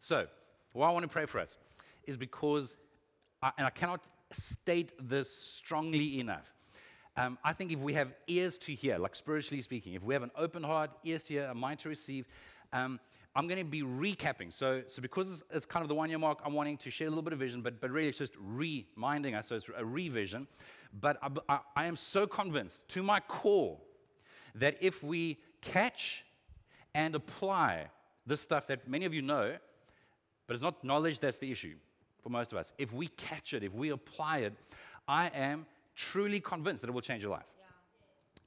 So, why I want to pray for us is because, I, and I cannot state this strongly enough. Um, I think if we have ears to hear, like spiritually speaking, if we have an open heart, ears to hear, a mind to receive, um, I'm going to be recapping. So, so because it's, it's kind of the one year mark, I'm wanting to share a little bit of vision, but, but really it's just reminding us. So it's a revision. But I, I, I am so convinced to my core that if we catch and apply this stuff that many of you know, but it's not knowledge that's the issue for most of us. If we catch it, if we apply it, I am truly convinced that it will change your life.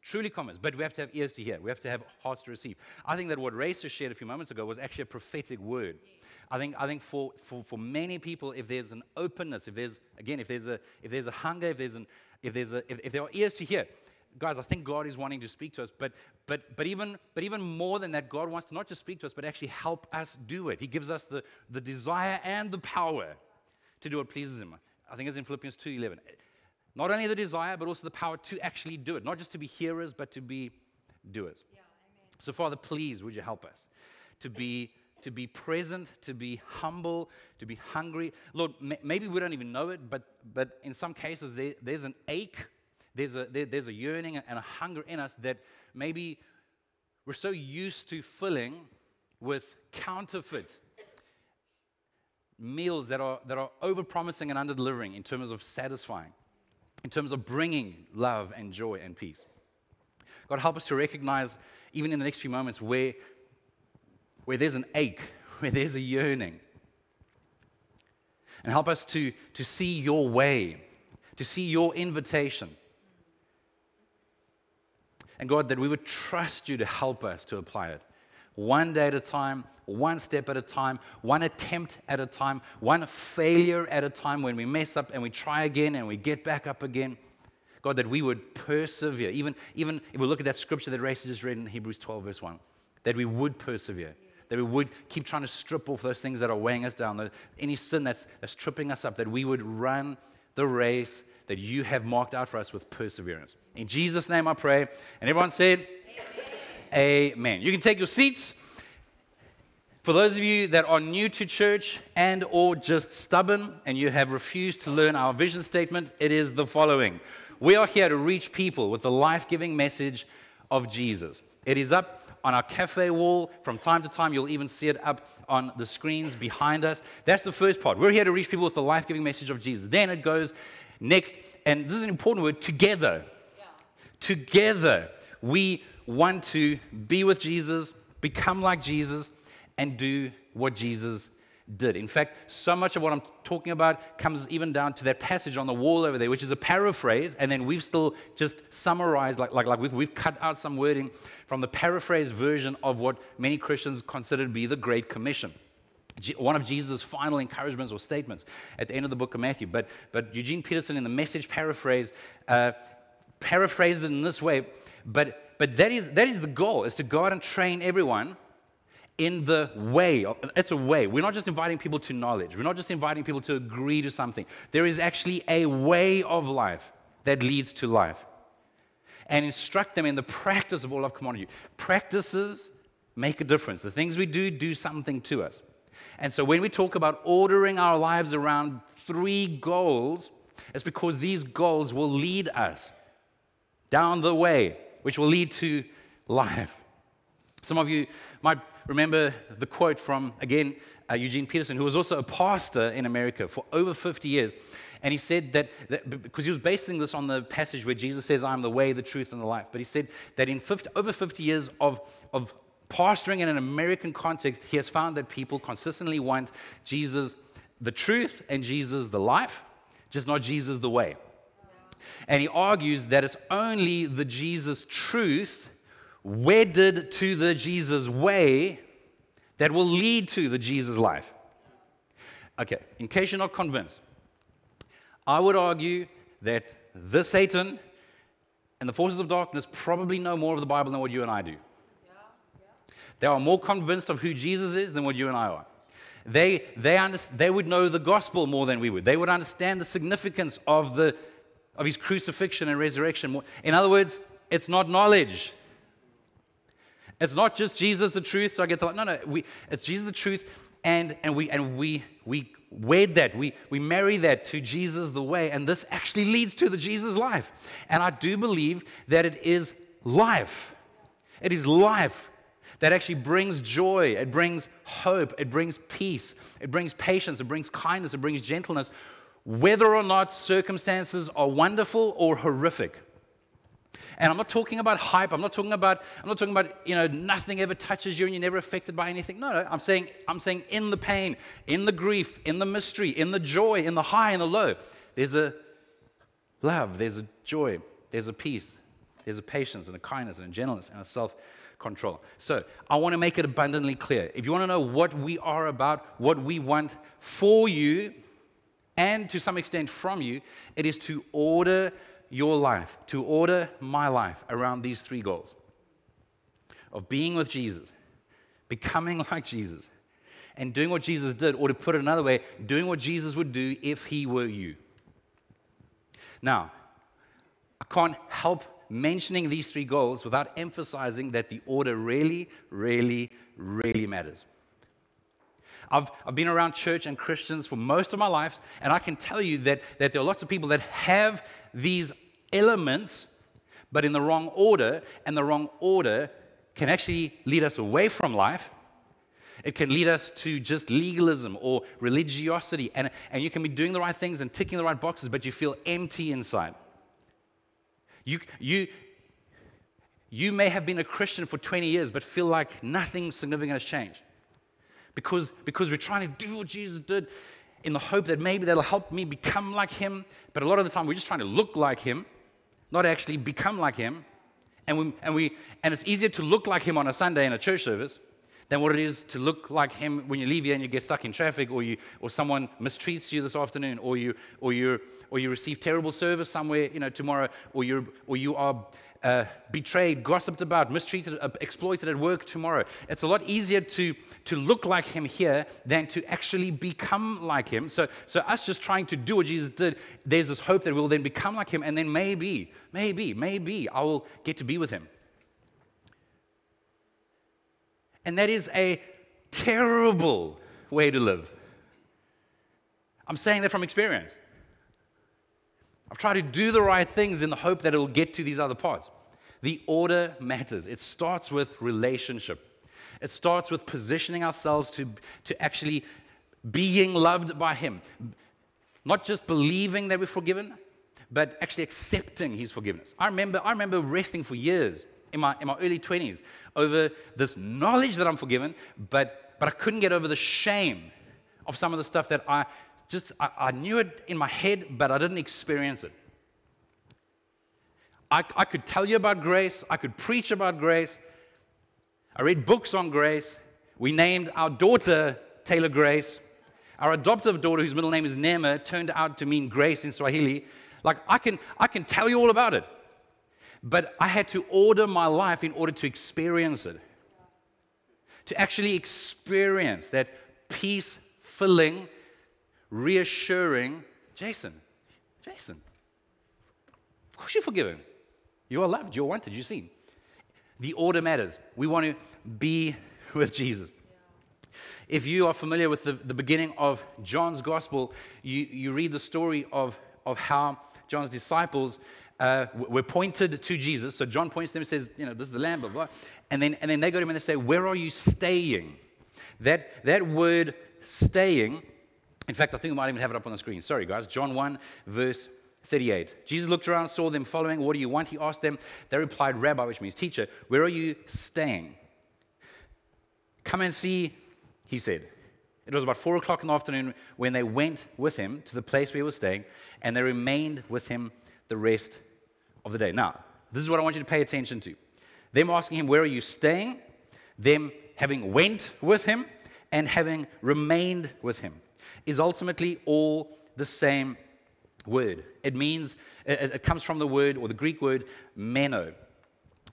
Truly convinced, but we have to have ears to hear. We have to have hearts to receive. I think that what Raisa shared a few moments ago was actually a prophetic word. I think, I think for, for, for many people, if there's an openness, if there's, again, if there's a, if there's a hunger, if, there's an, if, there's a, if, if there are ears to hear, guys, I think God is wanting to speak to us. But, but, but, even, but even more than that, God wants to not just speak to us, but actually help us do it. He gives us the, the desire and the power to do what pleases Him. I think it's in Philippians 2.11. Not only the desire, but also the power to actually do it. Not just to be hearers, but to be doers. Yeah, so, Father, please, would you help us to be, to be present, to be humble, to be hungry? Lord, maybe we don't even know it, but, but in some cases, there, there's an ache, there's a, there, there's a yearning and a hunger in us that maybe we're so used to filling with counterfeit meals that are, that are over promising and under delivering in terms of satisfying in terms of bringing love and joy and peace. God, help us to recognize, even in the next few moments, where, where there's an ache, where there's a yearning. And help us to, to see your way, to see your invitation. And God, that we would trust you to help us to apply it one day at a time, one step at a time, one attempt at a time, one failure at a time when we mess up and we try again and we get back up again. God, that we would persevere. Even, even if we look at that scripture that Raisa just read in Hebrews 12, verse 1, that we would persevere. That we would keep trying to strip off those things that are weighing us down, any sin that's, that's tripping us up, that we would run the race that you have marked out for us with perseverance. In Jesus' name I pray. And everyone said, Amen. Amen. You can take your seats. For those of you that are new to church and or just stubborn and you have refused to learn our vision statement, it is the following. We are here to reach people with the life-giving message of Jesus. It is up on our cafe wall. From time to time, you'll even see it up on the screens behind us. That's the first part. We're here to reach people with the life giving message of Jesus. Then it goes next, and this is an important word together. Yeah. Together, we want to be with Jesus, become like Jesus, and do what Jesus did. In fact, so much of what I'm talking about comes even down to that passage on the wall over there, which is a paraphrase, and then we've still just summarized, like, like, like we've, we've cut out some wording from the paraphrase version of what many Christians consider to be the Great Commission. One of Jesus' final encouragements or statements at the end of the book of Matthew. But, but Eugene Peterson, in the message paraphrase, uh, paraphrases it in this way. But but that is, that is the goal, is to go out and train everyone in the way. It's a way. We're not just inviting people to knowledge. We're not just inviting people to agree to something. There is actually a way of life that leads to life. And instruct them in the practice of all of commodity. Practices make a difference. The things we do do something to us. And so when we talk about ordering our lives around three goals, it's because these goals will lead us down the way which will lead to life. Some of you might remember the quote from, again, uh, Eugene Peterson, who was also a pastor in America for over 50 years. And he said that, that, because he was basing this on the passage where Jesus says, I'm the way, the truth, and the life. But he said that in 50, over 50 years of, of pastoring in an American context, he has found that people consistently want Jesus the truth and Jesus the life, just not Jesus the way. And he argues that it's only the Jesus truth wedded to the Jesus way that will lead to the Jesus life. Okay, in case you're not convinced, I would argue that the Satan and the forces of darkness probably know more of the Bible than what you and I do. They are more convinced of who Jesus is than what you and I are. They, they, under, they would know the gospel more than we would. They would understand the significance of the of his crucifixion and resurrection. In other words, it's not knowledge. It's not just Jesus the truth, so I get the no, no. We, it's Jesus the truth, and, and, we, and we, we wed that, we, we marry that to Jesus the way, and this actually leads to the Jesus life. And I do believe that it is life. It is life that actually brings joy, it brings hope, it brings peace, it brings patience, it brings kindness, it brings gentleness, whether or not circumstances are wonderful or horrific. And I'm not talking about hype. I'm not talking about, I'm not talking about, you know, nothing ever touches you and you're never affected by anything. No, no. I'm saying, I'm saying in the pain, in the grief, in the mystery, in the joy, in the high and the low, there's a love, there's a joy, there's a peace, there's a patience and a kindness and a gentleness and a self control. So I want to make it abundantly clear. If you want to know what we are about, what we want for you, and to some extent from you, it is to order your life, to order my life around these three goals of being with Jesus, becoming like Jesus, and doing what Jesus did, or to put it another way, doing what Jesus would do if he were you. Now, I can't help mentioning these three goals without emphasizing that the order really, really, really matters. I've, I've been around church and Christians for most of my life, and I can tell you that, that there are lots of people that have these elements, but in the wrong order, and the wrong order can actually lead us away from life. It can lead us to just legalism or religiosity, and, and you can be doing the right things and ticking the right boxes, but you feel empty inside. You, you, you may have been a Christian for 20 years, but feel like nothing significant has changed. Because, because we're trying to do what Jesus did in the hope that maybe that'll help me become like him. But a lot of the time, we're just trying to look like him, not actually become like him. And, we, and, we, and it's easier to look like him on a Sunday in a church service than what it is to look like him when you leave here and you get stuck in traffic or, you, or someone mistreats you this afternoon or you, or, you, or you receive terrible service somewhere you know, tomorrow or, you or you are uh, betrayed, gossiped about, mistreated, uh, exploited at work tomorrow. It's a lot easier to, to look like him here than to actually become like him. So, so, us just trying to do what Jesus did, there's this hope that we'll then become like him, and then maybe, maybe, maybe I will get to be with him. And that is a terrible way to live. I'm saying that from experience. I've tried to do the right things in the hope that it'll get to these other parts. The order matters. It starts with relationship. It starts with positioning ourselves to, to actually being loved by Him. Not just believing that we're forgiven, but actually accepting His forgiveness. I remember, I remember resting for years in my, in my early 20s over this knowledge that I'm forgiven, but, but I couldn't get over the shame of some of the stuff that I just, I, I knew it in my head, but I didn't experience it. I, I could tell you about grace, I could preach about grace. I read books on grace. We named our daughter Taylor Grace. Our adoptive daughter, whose middle name is Neema, turned out to mean grace in Swahili. Like, I can, I can tell you all about it. But I had to order my life in order to experience it. To actually experience that peace filling, reassuring Jason, Jason, of course you're forgiven. You are loved, you're wanted, you're seen. The order matters. We want to be with Jesus. If you are familiar with the, the beginning of John's gospel, you, you read the story of, of how John's disciples uh, were pointed to Jesus. So John points to them and says, You know, this is the Lamb, blah, blah. And then, and then they go to him and they say, Where are you staying? That, that word staying, in fact, I think we might even have it up on the screen. Sorry, guys. John 1, verse 38. Jesus looked around, saw them following. What do you want? He asked them. They replied, Rabbi, which means teacher, where are you staying? Come and see, he said. It was about four o'clock in the afternoon when they went with him to the place where he was staying, and they remained with him the rest of the day. Now, this is what I want you to pay attention to. Them asking him, Where are you staying? Them having went with him and having remained with him is ultimately all the same word. It means, it, comes from the word or the Greek word meno,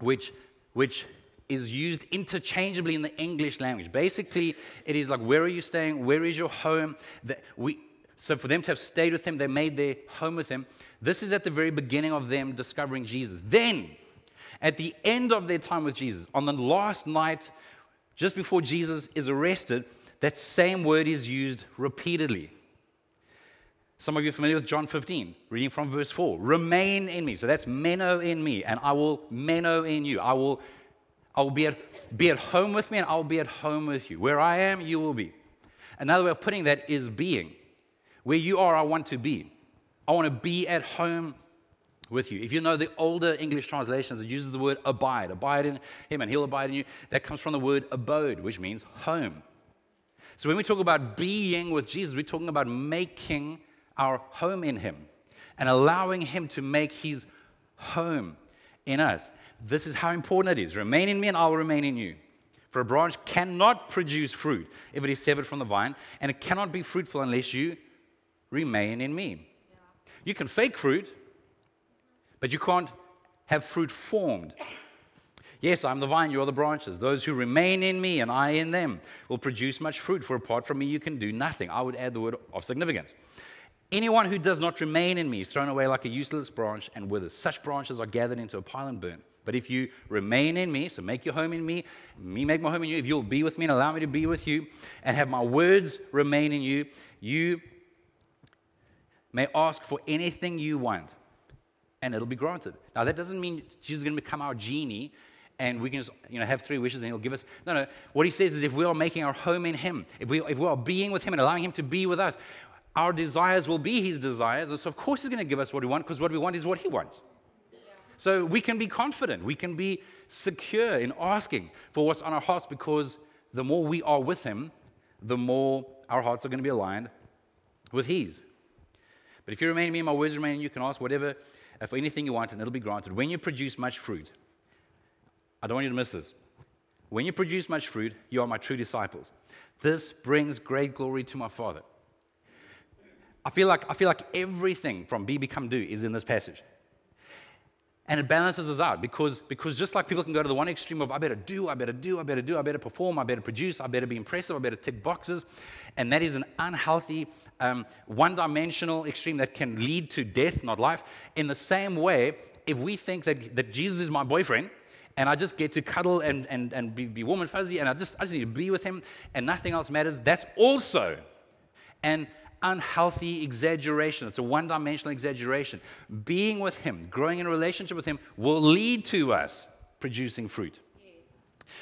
which, which is used interchangeably in the English language. Basically, it is like, where are you staying? Where is your home? That we, so for them to have stayed with him, they made their home with him. This is at the very beginning of them discovering Jesus. Then, at the end of their time with Jesus, on the last night, just before Jesus is arrested, That same word is used repeatedly. Some of you are familiar with John 15, reading from verse 4. Remain in me. So that's meno in me, and I will meno in you. I will, I will be, at, be at home with me, and I will be at home with you. Where I am, you will be. Another way of putting that is being. Where you are, I want to be. I want to be at home with you. If you know the older English translations, it uses the word abide. Abide in him, and he'll abide in you. That comes from the word abode, which means home. So when we talk about being with Jesus, we're talking about making our home in Him and allowing Him to make His home in us. This is how important it is. Remain in me, and I will remain in you. For a branch cannot produce fruit if it is severed from the vine, and it cannot be fruitful unless you remain in me. Yeah. You can fake fruit, but you can't have fruit formed. Yes, I'm the vine, you are the branches. Those who remain in me and I in them will produce much fruit, for apart from me, you can do nothing. I would add the word of significance. Anyone who does not remain in me is thrown away like a useless branch and withers. Such branches are gathered into a pile and burned. But if you remain in me, so make your home in me, me make my home in you, if you'll be with me and allow me to be with you, and have my words remain in you, you may ask for anything you want, and it'll be granted. Now, that doesn't mean Jesus is going to become our genie and we can just you know, have three wishes and he'll give us. No, no. What he says is if we are making our home in him, if we, if we are being with him and allowing him to be with us, our desires will be his desires. And so, of course, he's going to give us what we want because what we want is what he wants. So we can be confident, we can be secure in asking for what's on our hearts because the more we are with him, the more our hearts are going to be aligned with his. But if you remain in me, and my words remain in you, can ask whatever, uh, for anything you want, and it'll be granted. When you produce much fruit, I don't want you to miss this. When you produce much fruit, you are my true disciples. This brings great glory to my Father. I feel like, I feel like everything from be, become, do is in this passage. And it balances us out because, because just like people can go to the one extreme of I better do, I better do, I better do, I better perform, I better produce, I better be impressive, I better tick boxes. And that is an unhealthy, um, one dimensional extreme that can lead to death, not life. In the same way, if we think that, that Jesus is my boyfriend, and I just get to cuddle and, and, and be, be warm and fuzzy, and I just, I just need to be with him, and nothing else matters, that's also an unhealthy exaggeration. It's a one dimensional exaggeration. Being with Him, growing in a relationship with Him, will lead to us producing fruit. Yes.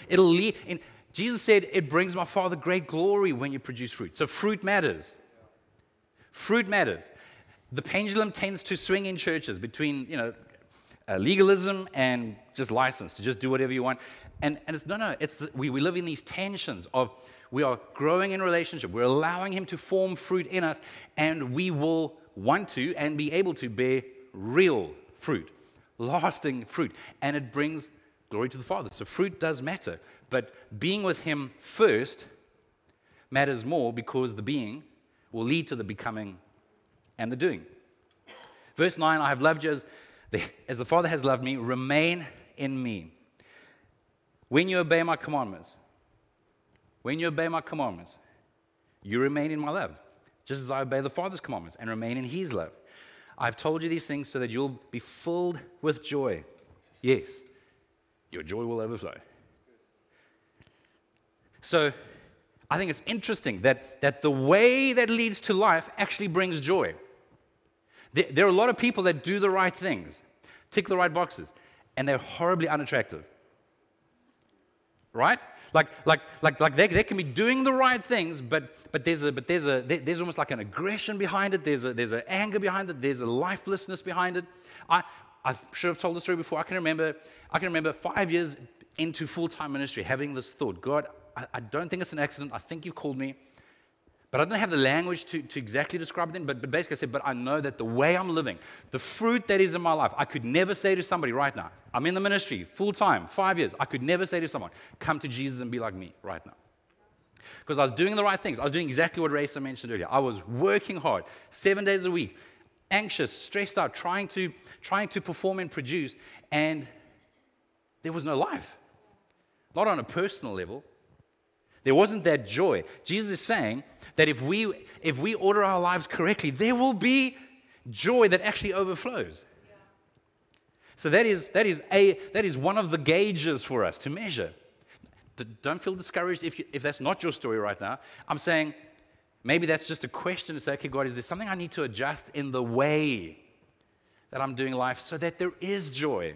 It'll lead. In, Jesus said, It brings my Father great glory when you produce fruit. So fruit matters. Fruit matters. The pendulum tends to swing in churches between, you know, uh, legalism and just license to just do whatever you want. And, and it's no, no, it's the, we, we live in these tensions of we are growing in relationship. We're allowing Him to form fruit in us, and we will want to and be able to bear real fruit, lasting fruit. And it brings glory to the Father. So fruit does matter. But being with Him first matters more because the being will lead to the becoming and the doing. Verse 9 I have loved you as the, as the Father has loved me, remain in me. When you obey my commandments, when you obey my commandments, you remain in my love, just as I obey the Father's commandments and remain in his love. I've told you these things so that you'll be filled with joy. Yes, your joy will overflow. So I think it's interesting that, that the way that leads to life actually brings joy. There, there are a lot of people that do the right things, tick the right boxes, and they're horribly unattractive. Right? Like, like, like, like they, they can be doing the right things, but, but, there's, a, but there's, a, there's almost like an aggression behind it. There's, a, there's an anger behind it. There's a lifelessness behind it. I, I should have told the story before. I can remember, I can remember five years into full-time ministry having this thought, God, I, I don't think it's an accident. I think you called me. But I don't have the language to, to exactly describe it but, but basically I said, but I know that the way I'm living, the fruit that is in my life, I could never say to somebody right now, I'm in the ministry full time, five years, I could never say to someone, come to Jesus and be like me right now. Because I was doing the right things. I was doing exactly what Raisa mentioned earlier. I was working hard, seven days a week, anxious, stressed out, trying to, trying to perform and produce, and there was no life. Not on a personal level, there wasn't that joy. Jesus is saying that if we, if we order our lives correctly, there will be joy that actually overflows. So that is, that, is a, that is one of the gauges for us to measure. Don't feel discouraged if, you, if that's not your story right now. I'm saying maybe that's just a question to say, okay, God, is there something I need to adjust in the way that I'm doing life so that there is joy?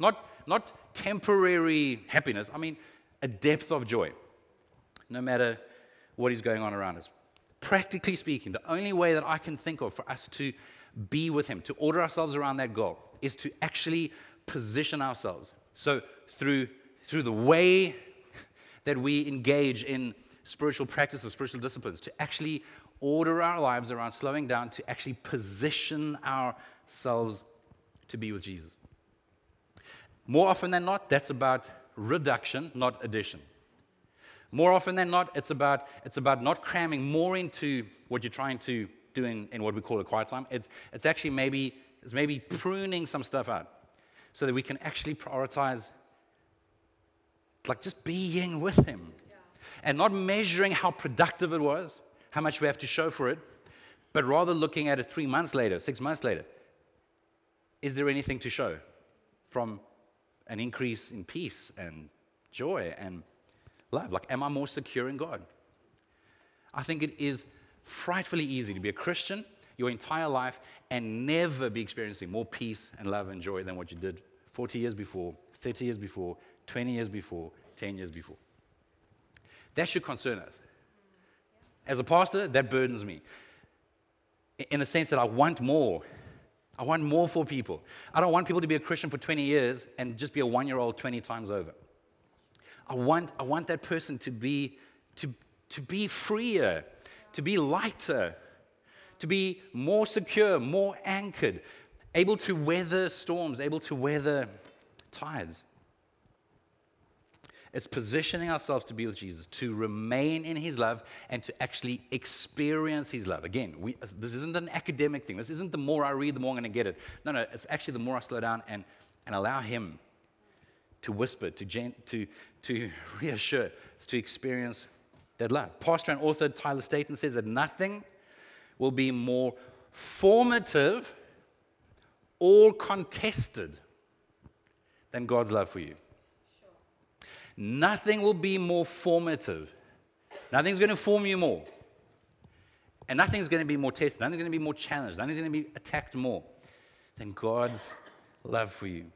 Not, not temporary happiness, I mean, a depth of joy, no matter what is going on around us. Practically speaking, the only way that I can think of for us to be with Him, to order ourselves around that goal, is to actually position ourselves. So, through, through the way that we engage in spiritual practice practices, spiritual disciplines, to actually order our lives around slowing down, to actually position ourselves to be with Jesus. More often than not, that's about reduction, not addition. More often than not, it's about, it's about not cramming more into what you're trying to do in, in what we call a quiet time. It's, it's actually maybe, it's maybe pruning some stuff out so that we can actually prioritize like just being with him yeah. and not measuring how productive it was, how much we have to show for it, but rather looking at it three months later, six months later. Is there anything to show from an increase in peace and joy and love? Like, am I more secure in God? I think it is frightfully easy to be a Christian your entire life and never be experiencing more peace and love and joy than what you did 40 years before, 30 years before, 20 years before, 10 years before. That should concern us. As a pastor, that burdens me in the sense that I want more. I want more for people. I don't want people to be a Christian for 20 years and just be a one year old 20 times over. I want, I want that person to be, to, to be freer, to be lighter, to be more secure, more anchored, able to weather storms, able to weather tides. It's positioning ourselves to be with Jesus, to remain in his love, and to actually experience his love. Again, we, this isn't an academic thing. This isn't the more I read, the more I'm going to get it. No, no, it's actually the more I slow down and, and allow him to whisper, to, gent, to, to reassure, to experience that love. Pastor and author Tyler Staton says that nothing will be more formative or contested than God's love for you. Nothing will be more formative. Nothing's going to form you more. And nothing's going to be more tested. Nothing's going to be more challenged. Nothing's going to be attacked more than God's love for you.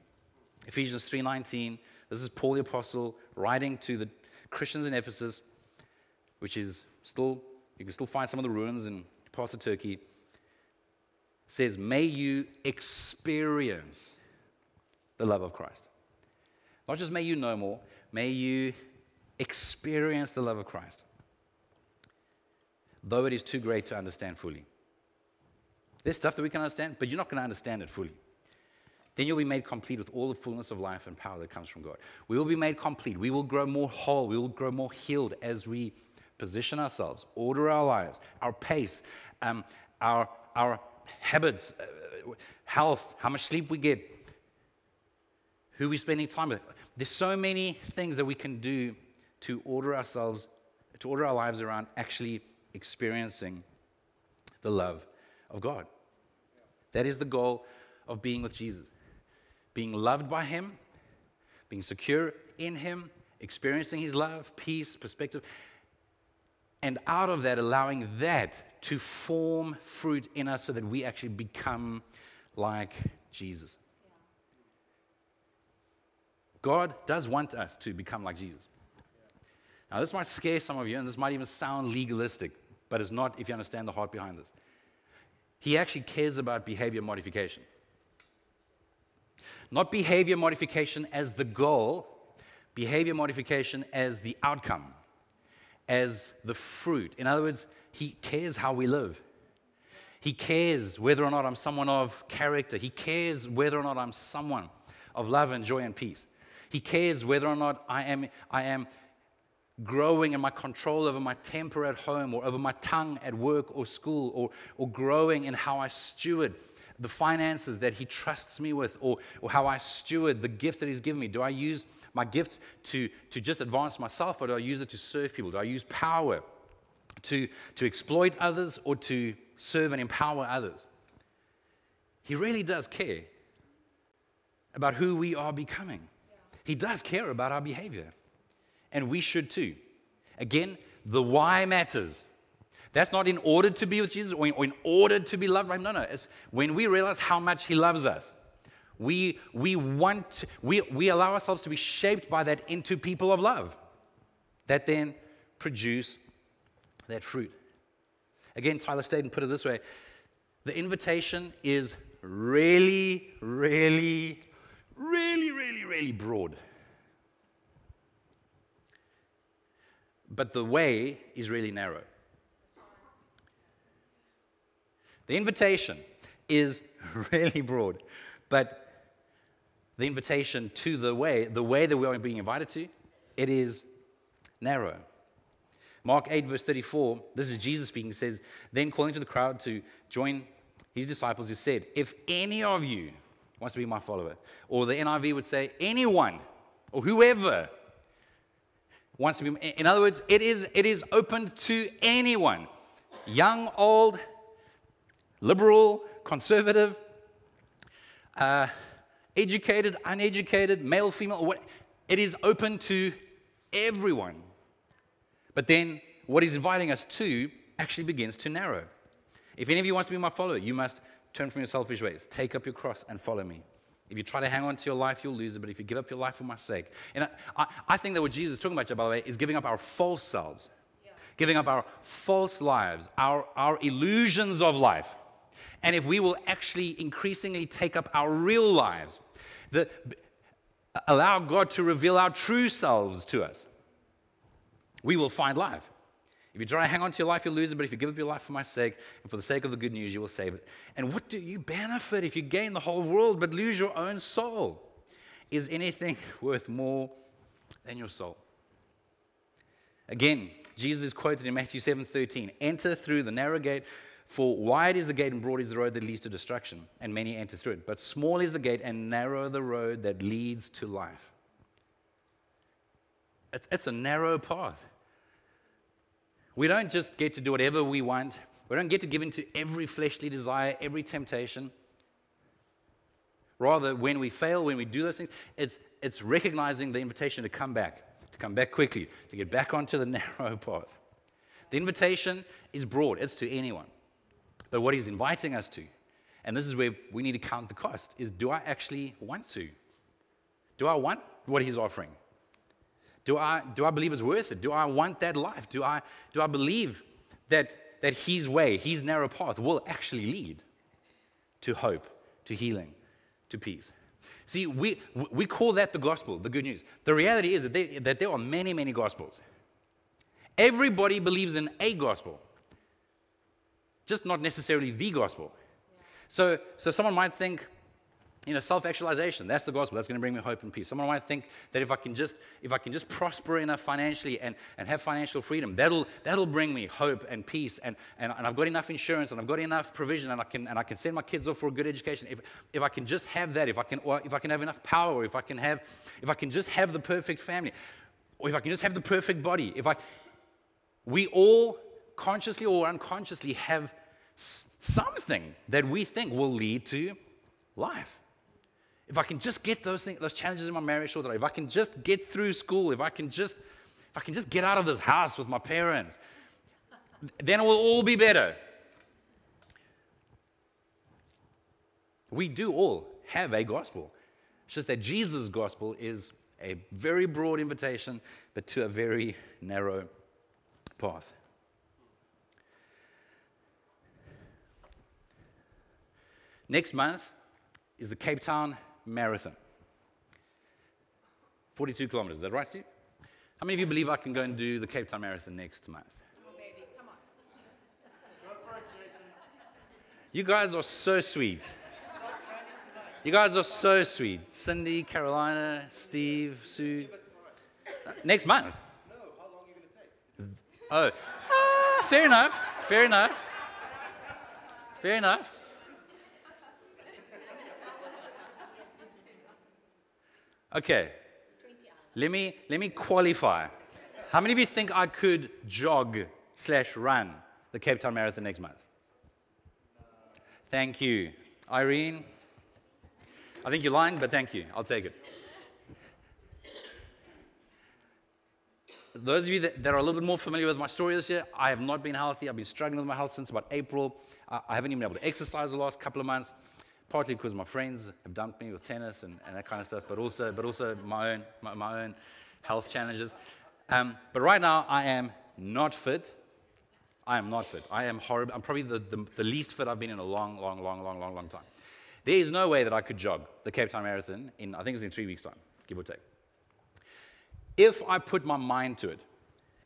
Ephesians 3:19. This is Paul the apostle writing to the Christians in Ephesus, which is still you can still find some of the ruins in parts of Turkey. Says, "May you experience the love of Christ." Not just may you know more, may you experience the love of Christ, though it is too great to understand fully. There's stuff that we can understand, but you're not going to understand it fully. Then you'll be made complete with all the fullness of life and power that comes from God. We will be made complete. We will grow more whole. We will grow more healed as we position ourselves, order our lives, our pace, um, our, our habits, uh, health, how much sleep we get, who we're spending time with. There's so many things that we can do to order ourselves, to order our lives around actually experiencing the love of God. That is the goal of being with Jesus. Being loved by Him, being secure in Him, experiencing His love, peace, perspective, and out of that, allowing that to form fruit in us so that we actually become like Jesus. God does want us to become like Jesus. Now, this might scare some of you, and this might even sound legalistic, but it's not if you understand the heart behind this. He actually cares about behavior modification. Not behavior modification as the goal, behavior modification as the outcome, as the fruit. In other words, He cares how we live. He cares whether or not I'm someone of character. He cares whether or not I'm someone of love and joy and peace. He cares whether or not I am, I am growing in my control over my temper at home or over my tongue at work or school or, or growing in how I steward the finances that He trusts me with or, or how I steward the gift that He's given me. Do I use my gift to, to just advance myself or do I use it to serve people? Do I use power to, to exploit others or to serve and empower others? He really does care about who we are becoming. He does care about our behavior. and we should too. Again, the why matters. That's not in order to be with Jesus or in, or in order to be loved by him. No, no. It's when we realize how much he loves us. We, we want, we, we allow ourselves to be shaped by that into people of love that then produce that fruit. Again, Tyler Staton put it this way the invitation is really, really, really, really, really broad. But the way is really narrow. The invitation is really broad, but the invitation to the way, the way that we are being invited to, it is narrow. Mark 8, verse 34, this is Jesus speaking, says, Then calling to the crowd to join his disciples, he said, If any of you wants to be my follower, or the NIV would say, anyone or whoever wants to be, in other words, it is, it is open to anyone, young, old, liberal, conservative, uh, educated, uneducated, male, female, what, it is open to everyone. But then what he's inviting us to actually begins to narrow. If any of you wants to be my follower, you must turn from your selfish ways, take up your cross, and follow me. If you try to hang on to your life, you'll lose it. But if you give up your life for my sake, and I, I, I think that what Jesus is talking about, by the way, is giving up our false selves, yeah. giving up our false lives, our, our illusions of life. And if we will actually increasingly take up our real lives, the, allow God to reveal our true selves to us, we will find life. If you try to hang on to your life, you'll lose it, but if you give up your life for my sake and for the sake of the good news, you will save it. And what do you benefit if you gain the whole world but lose your own soul? Is anything worth more than your soul? Again, Jesus is quoted in Matthew 7 13 Enter through the narrow gate, for wide is the gate and broad is the road that leads to destruction, and many enter through it. But small is the gate and narrow the road that leads to life. It's, it's a narrow path. We don't just get to do whatever we want. We don't get to give in to every fleshly desire, every temptation. Rather, when we fail, when we do those things, it's, it's recognizing the invitation to come back, to come back quickly, to get back onto the narrow path. The invitation is broad, it's to anyone. But what he's inviting us to, and this is where we need to count the cost, is do I actually want to? Do I want what he's offering? Do I, do I believe it's worth it? Do I want that life? Do I, do I believe that, that His way, His narrow path will actually lead to hope, to healing, to peace? See, we, we call that the gospel, the good news. The reality is that, they, that there are many, many gospels. Everybody believes in a gospel, just not necessarily the gospel. So, so someone might think, you know, self-actualization, that's the gospel. That's going to bring me hope and peace. Someone might think that if I can just, if I can just prosper enough financially and, and have financial freedom, that'll, that'll bring me hope and peace. And, and, and I've got enough insurance and I've got enough provision and I can, and I can send my kids off for a good education. If, if I can just have that, if I can, if I can have enough power, if I can have, if I can just have the perfect family, or if I can just have the perfect body, if I, we all consciously or unconsciously have something that we think will lead to life if I can just get those things, those challenges in my marriage sorted out, if I can just get through school, if I can just, if I can just get out of this house with my parents, then it will all be better. We do all have a gospel. It's just that Jesus' gospel is a very broad invitation, but to a very narrow path. Next month is the Cape Town marathon. 42 kilometers, is that right, Steve? How many of you believe I can go and do the Cape Town Marathon next month? Come baby, come on. Go for it, Jason. You guys are so sweet. You guys are so sweet. Cindy, Carolina, Steve, Sue. Next month? No, how long are you going to take? Oh, ah, fair enough. Fair enough. Fair enough. Okay. Let me, let me qualify. How many of you think I could jog slash run the Cape Town Marathon next month? Thank you. Irene? I think you're lying, but thank you. I'll take it. those of you that, that, are a little bit more familiar with my story this year, I have not been healthy. I've been struggling with my health since about April. I, I haven't even been able to exercise the last couple of months, partly because my friends have dumped me with tennis and, and that kind of stuff, but also, but also my, own, my, my own health challenges. Um, but right now, I am not fit. I am not fit. I am horrible. I'm probably the, the, the least fit I've been in a long, long, long, long, long, long time. There is no way that I could jog the Cape Town Marathon in, I think it's in three weeks' time, give or take. If I put my mind to it,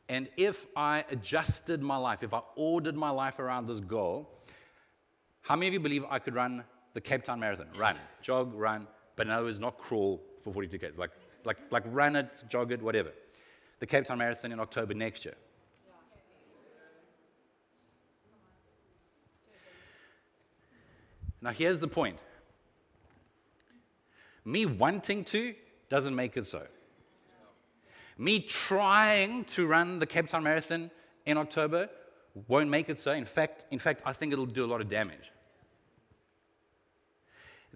and if I adjusted my life, if I ordered my life around this goal, how many of you believe I could run the Cape Town Marathon? Run, jog, run, but in other words, not crawl for 42 k's. Like, like, like run it, jog it, whatever. The Cape Town Marathon in October next year. Now, here's the point me wanting to doesn't make it so. Me trying to run the Cape Town Marathon in October won't make it so. In fact, in fact, I think it'll do a lot of damage.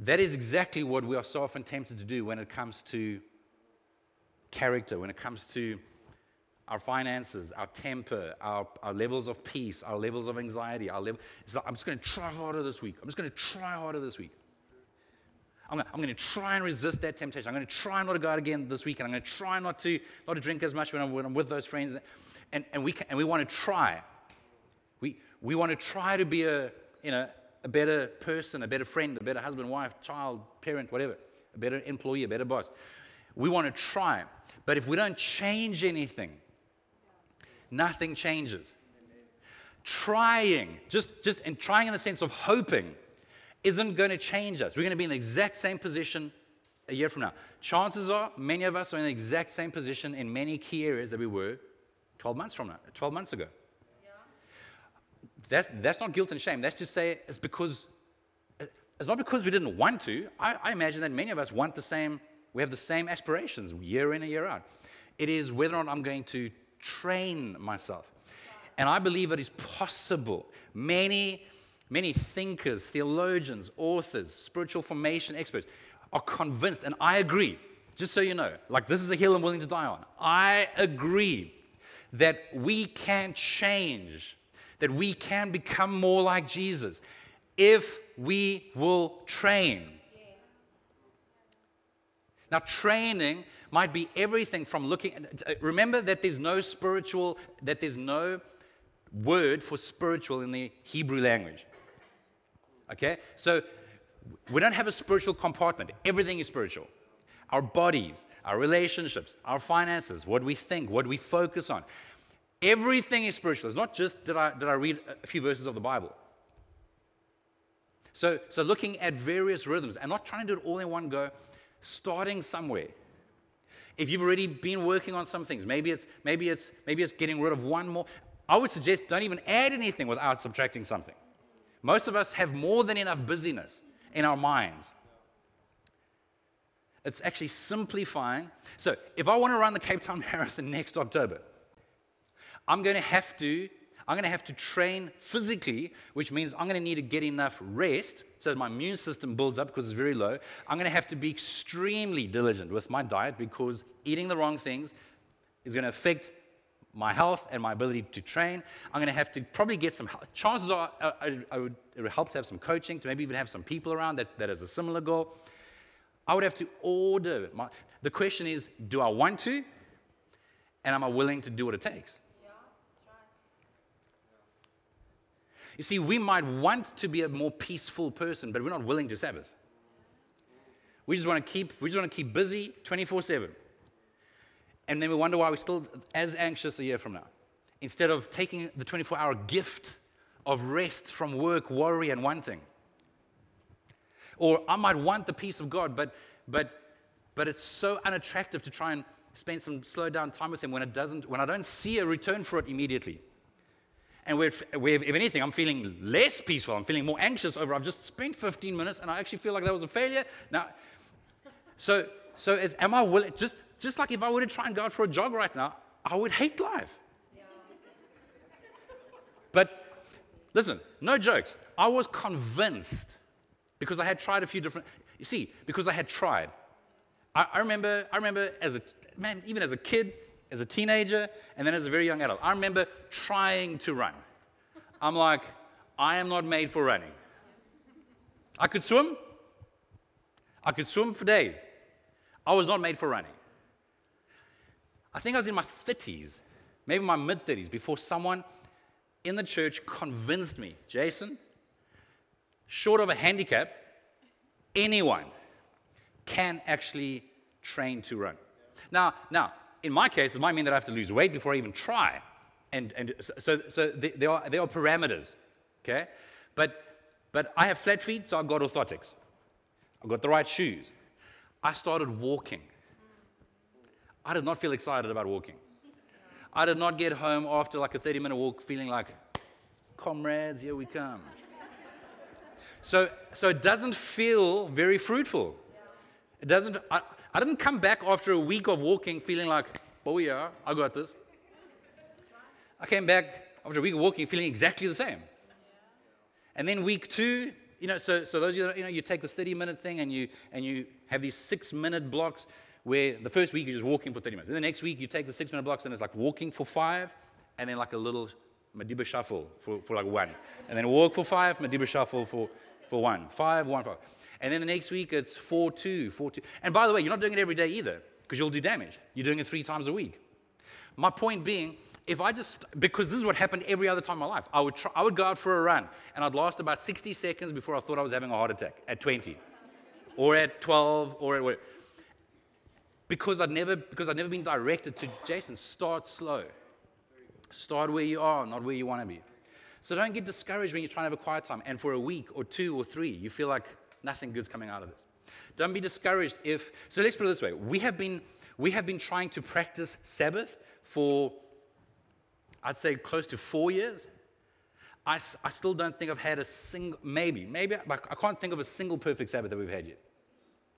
That is exactly what we are so often tempted to do when it comes to character, when it comes to our finances, our temper, our, our levels of peace, our levels of anxiety. Our level, like, I'm just going to try harder this week. I'm just going to try harder this week. I'm going, to try and resist that temptation. I'm going to try not to go out again this week, and I'm going to try not to, not to drink as much when I'm, when I'm with those friends. And, and, we, can, and we want to try. We, we want to try to be a, you know, a better person, a better friend, a better husband, wife, child, parent, whatever, a better employee, a better boss. We want to try. But if we don't change anything, nothing changes. Trying, just, just and trying in the sense of hoping, isn't going to change us. We're going to be in the exact same position a year from now. Chances are many of us are in the exact same position in many key areas that we were 12 months from now, 12 months ago. That's, that's not guilt and shame. That's just say it's because it's not because we didn't want to. I, I imagine that many of us want the same, we have the same aspirations year in and year out. It is whether or not I'm going to train myself. And I believe it is possible. Many, many thinkers, theologians, authors, spiritual formation experts are convinced, and I agree, just so you know, like this is a hill I'm willing to die on. I agree that we can change, that we can become more like Jesus if we will train. Yes. Now, training might be everything from looking. Uh, remember that there's no spiritual, that there's no word for spiritual in the Hebrew language. Okay? So we don't have a spiritual compartment, everything is spiritual. Our bodies, our relationships, our finances, what we think, what we focus on. Everything is spiritual. It's not just did I, did I read a few verses of the Bible. So, so looking at various rhythms and not trying to do it all in one go, starting somewhere. If you've already been working on some things, maybe it's, maybe it's, maybe it's getting rid of one more. I would suggest don't even add anything without subtracting something. Most of us have more than enough busyness in our minds. It's actually simplifying. So, if I want to run the Cape Town Marathon next October, I'm going to have to I'm going to have to train physically, which means I'm going to need to get enough rest so that my immune system builds up because it's very low. I'm going to have to be extremely diligent with my diet because eating the wrong things is going to affect my health and my ability to train. I'm going to have to probably get some chances are I, I would, it would help to have some coaching, to maybe even have some people around that, that has a similar goal. I would have to order. My, the question is do I want to? And am I willing to do what it takes? You see, we might want to be a more peaceful person, but we're not willing to Sabbath. We just want to keep, we just want to keep busy 24 7. And then we wonder why we're still as anxious a year from now. Instead of taking the 24 hour gift of rest from work, worry, and wanting. Or I might want the peace of God, but, but, but it's so unattractive to try and spend some slow down time with Him when, it doesn't, when I don't see a return for it immediately. And where, if anything, I'm feeling less peaceful. I'm feeling more anxious over, I've just spent 15 minutes and I actually feel like that was a failure. Now, so, so am I willing, just, just like if I were to try and go out for a jog right now, I would hate life. Yeah. But listen, no jokes. I was convinced because I had tried a few different, you see, because I had tried. I, I remember, I remember as a, man, even as a kid, as a teenager and then as a very young adult. I remember trying to run. I'm like, I am not made for running. I could swim. I could swim for days. I was not made for running. I think I was in my 30s, maybe my mid 30s, before someone in the church convinced me, Jason, short of a handicap, anyone can actually train to run. Now, now, in my case, it might mean that I have to lose weight before I even try. And, and so, so there, are, there are parameters, okay? But, but I have flat feet, so I've got orthotics. I've got the right shoes. I started walking. I did not feel excited about walking. I did not get home after like a 30 minute walk feeling like, comrades, here we come. So, so it doesn't feel very fruitful. It doesn't, I, I didn't come back after a week of walking feeling like, oh yeah, I got this. I came back after a week of walking feeling exactly the same. And then week two, you know, so, so those, you know, you take this 30 minute thing and you, and you have these six minute blocks where the first week you're just walking for 30 minutes. And the next week you take the six minute blocks and it's like walking for five and then like a little Madiba shuffle for, for like one. And then walk for five, Madiba shuffle for, for one. Five, one, five. And then the next week it's four, two, four, two. And by the way, you're not doing it every day either because you'll do damage. You're doing it three times a week. My point being, if I just, because this is what happened every other time in my life, I would, try, I would go out for a run and I'd last about 60 seconds before I thought I was having a heart attack at 20 or at 12 or at whatever. Because I'd never, because I'd never been directed to, Jason, start slow. Start where you are, not where you want to be. So don't get discouraged when you're trying to have a quiet time and for a week or two or three, you feel like nothing good's coming out of this. Don't be discouraged if, so let's put it this way. We have been, we have been trying to practice Sabbath for, I'd say, close to four years. I, I still don't think I've had a single, maybe, maybe, I can't think of a single perfect Sabbath that we've had yet.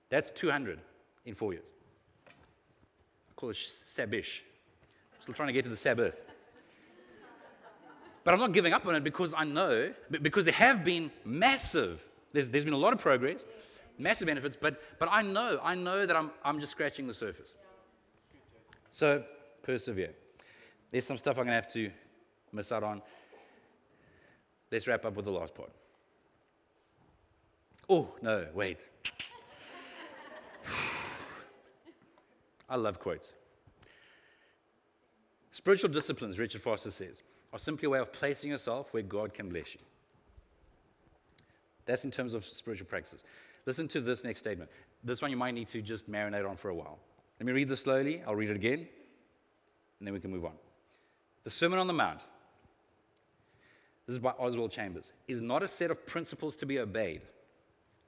That's 200 in four years. I call it Sabish. Still trying to get to the Sabbath. But I'm not giving up on it because I know, because there have been massive, there's, there's been a lot of progress, massive benefits, but, but I know, I know that I'm, I'm just scratching the surface. So persevere. There's some stuff I'm going to have to miss out on. Let's wrap up with the last part. Oh, no, wait. I love quotes. Spiritual disciplines, Richard Foster says, are simply a way of placing yourself where God can bless you. That's in terms of spiritual practices. Listen to this next statement. This one you might need to just marinate on for a while. Let me read this slowly. I'll read it again, and then we can move on. The Sermon on the Mount, this is by Oswald Chambers, is not a set of principles to be obeyed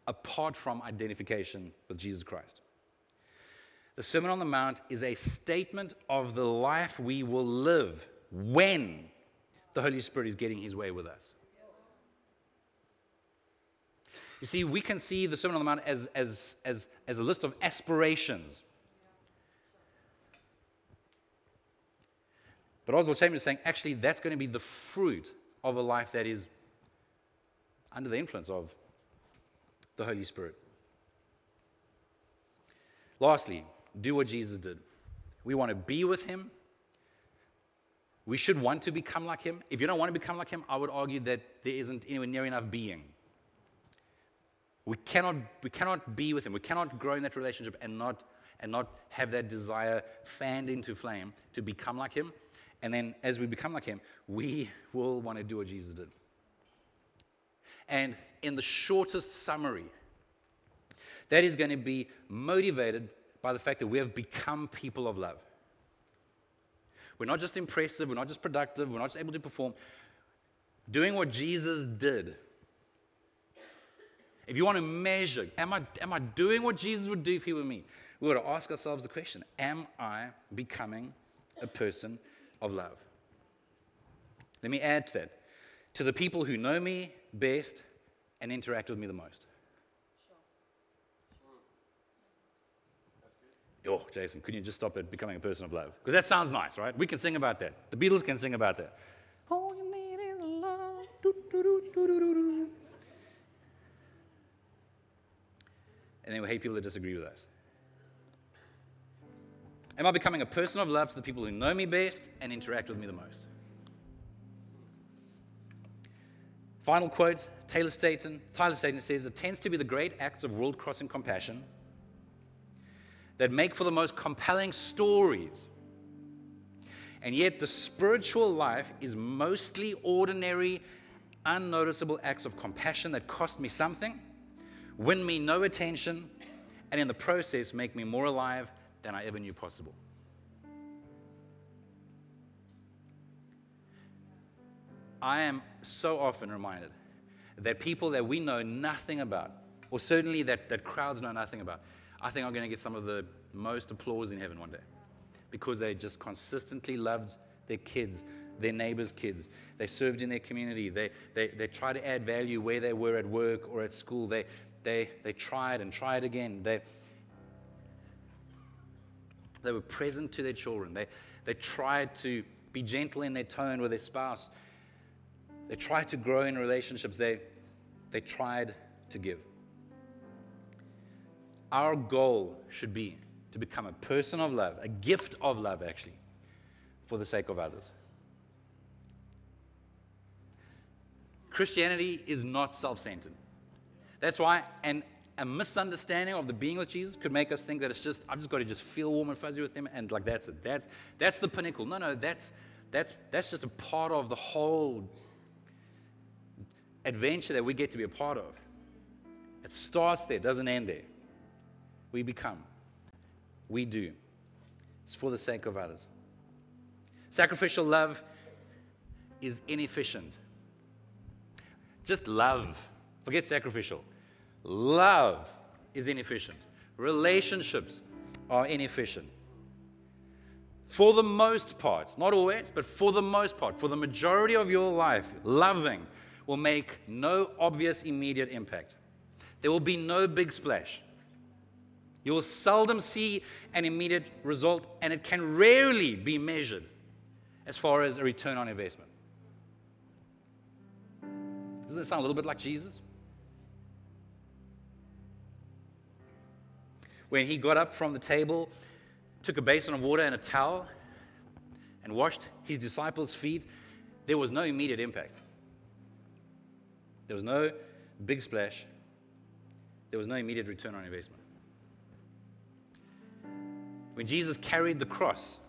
apart from identification with Jesus Christ. The Sermon on the Mount is a statement of the life we will live when the Holy Spirit is getting his way with us. You see, we can see the Sermon on the Mount as, as, as, as a list of aspirations. But Oswald Chambers is saying, actually, that's going to be the fruit of a life that is under the influence of the Holy Spirit. Lastly, do what Jesus did. We want to be with him we should want to become like him. If you don't want to become like him, I would argue that there isn't anywhere near enough being. We cannot, we cannot be with him. We cannot grow in that relationship and not, and not have that desire fanned into flame to become like him. And then as we become like him, we will want to do what Jesus did. And in the shortest summary, that is going to be motivated by the fact that we have become people of love. We're not just impressive, we're not just productive, we're not just able to perform. Doing what Jesus did. If you want to measure, am I, am I doing what Jesus would do if he were me? We've got to ask ourselves the question Am I becoming a person of love? Let me add to that. To the people who know me best and interact with me the most. Oh, Jason, couldn't you just stop at becoming a person of love? Because that sounds nice, right? We can sing about that. The Beatles can sing about that. All you need is love. Do, do, do, and then we hate people that disagree with us. Am I becoming a person of love to the people who know me best and interact with me the most? Final quote Taylor Staton. Tyler Staton says, It tends to be the great acts of world crossing compassion that make for the most compelling stories. And yet, the spiritual life is mostly ordinary, unnoticeable acts of compassion that cost me something, win me no attention, and in the process make me more alive than I ever knew possible. I am so often reminded that people that we know nothing about, or certainly that, that crowds know nothing about, I think are going to get some of the most applause in heaven one day because they just consistently loved their kids, their neighbors' kids. They served in their community. They, they, they tried to add value where they were at work or at school. They, they, they tried and tried again. They, they were present to their children. They, they tried to be gentle in their tone with their spouse. They tried to grow in relationships. They, they tried to give. Our goal should be to become a person of love, a gift of love, actually, for the sake of others. Christianity is not self centered. That's why, and a misunderstanding of the being with Jesus could make us think that it's just, I've just got to just feel warm and fuzzy with him, and like that's it. That's, that's the pinnacle. No, no, that's, that's, that's just a part of the whole adventure that we get to be a part of. It starts there, doesn't end there. We become, we do. It's for the sake of others. Sacrificial love is inefficient. Just love. Forget sacrificial. Love is inefficient. Relationships are inefficient. For the most part, not always, but for the most part, for the majority of your life, loving will make no obvious immediate impact. There will be no big splash. You will seldom see an immediate result, and it can rarely be measured as far as a return on investment. Doesn't it sound a little bit like Jesus? When he got up from the table, took a basin of water and a towel, and washed his disciples' feet, there was no immediate impact. There was no big splash. There was no immediate return on investment. When Jesus carried the cross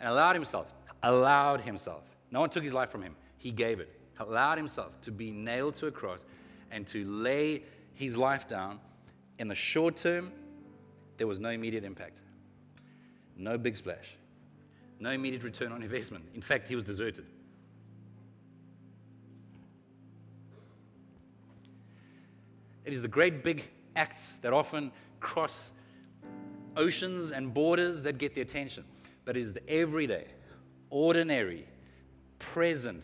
and allowed himself, allowed himself, no one took his life from him, he gave it, allowed himself to be nailed to a cross and to lay his life down, in the short term, there was no immediate impact, no big splash, no immediate return on investment. In fact, he was deserted. It is the great big acts that often cross oceans and borders that get the attention. But it is the everyday, ordinary, present,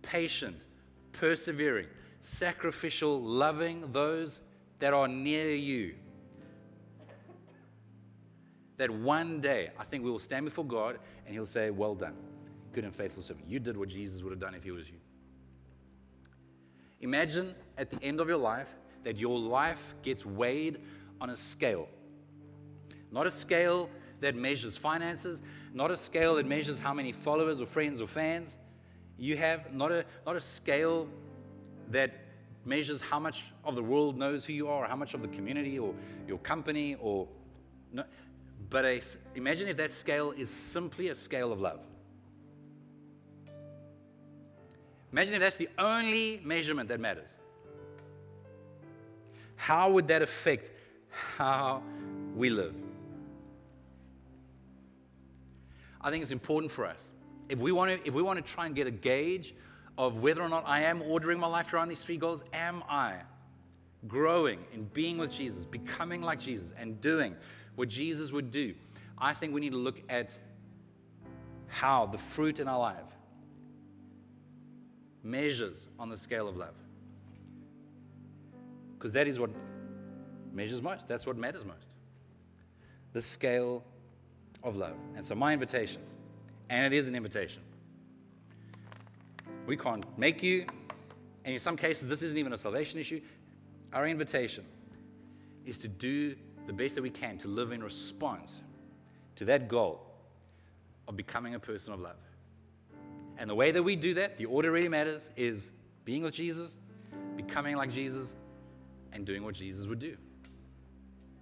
patient, persevering, sacrificial, loving those that are near you. That one day, I think we will stand before God and He'll say, Well done, good and faithful servant. You did what Jesus would have done if He was you. Imagine at the end of your life that your life gets weighed on a scale. Not a scale that measures finances, not a scale that measures how many followers or friends or fans you have, not a, not a scale that measures how much of the world knows who you are, how much of the community or your company or no, but a, imagine if that scale is simply a scale of love. Imagine if that's the only measurement that matters. How would that affect how we live? I think it's important for us. If we want to, if we want to try and get a gauge of whether or not I am ordering my life around these three goals, am I growing in being with Jesus, becoming like Jesus, and doing what Jesus would do? I think we need to look at how the fruit in our life measures on the scale of love. Because that is what measures most. That's what matters most. The scale of love. And so, my invitation, and it is an invitation, we can't make you, and in some cases, this isn't even a salvation issue. Our invitation is to do the best that we can to live in response to that goal of becoming a person of love. And the way that we do that, the order really matters, is being with Jesus, becoming like Jesus, and doing what Jesus would do.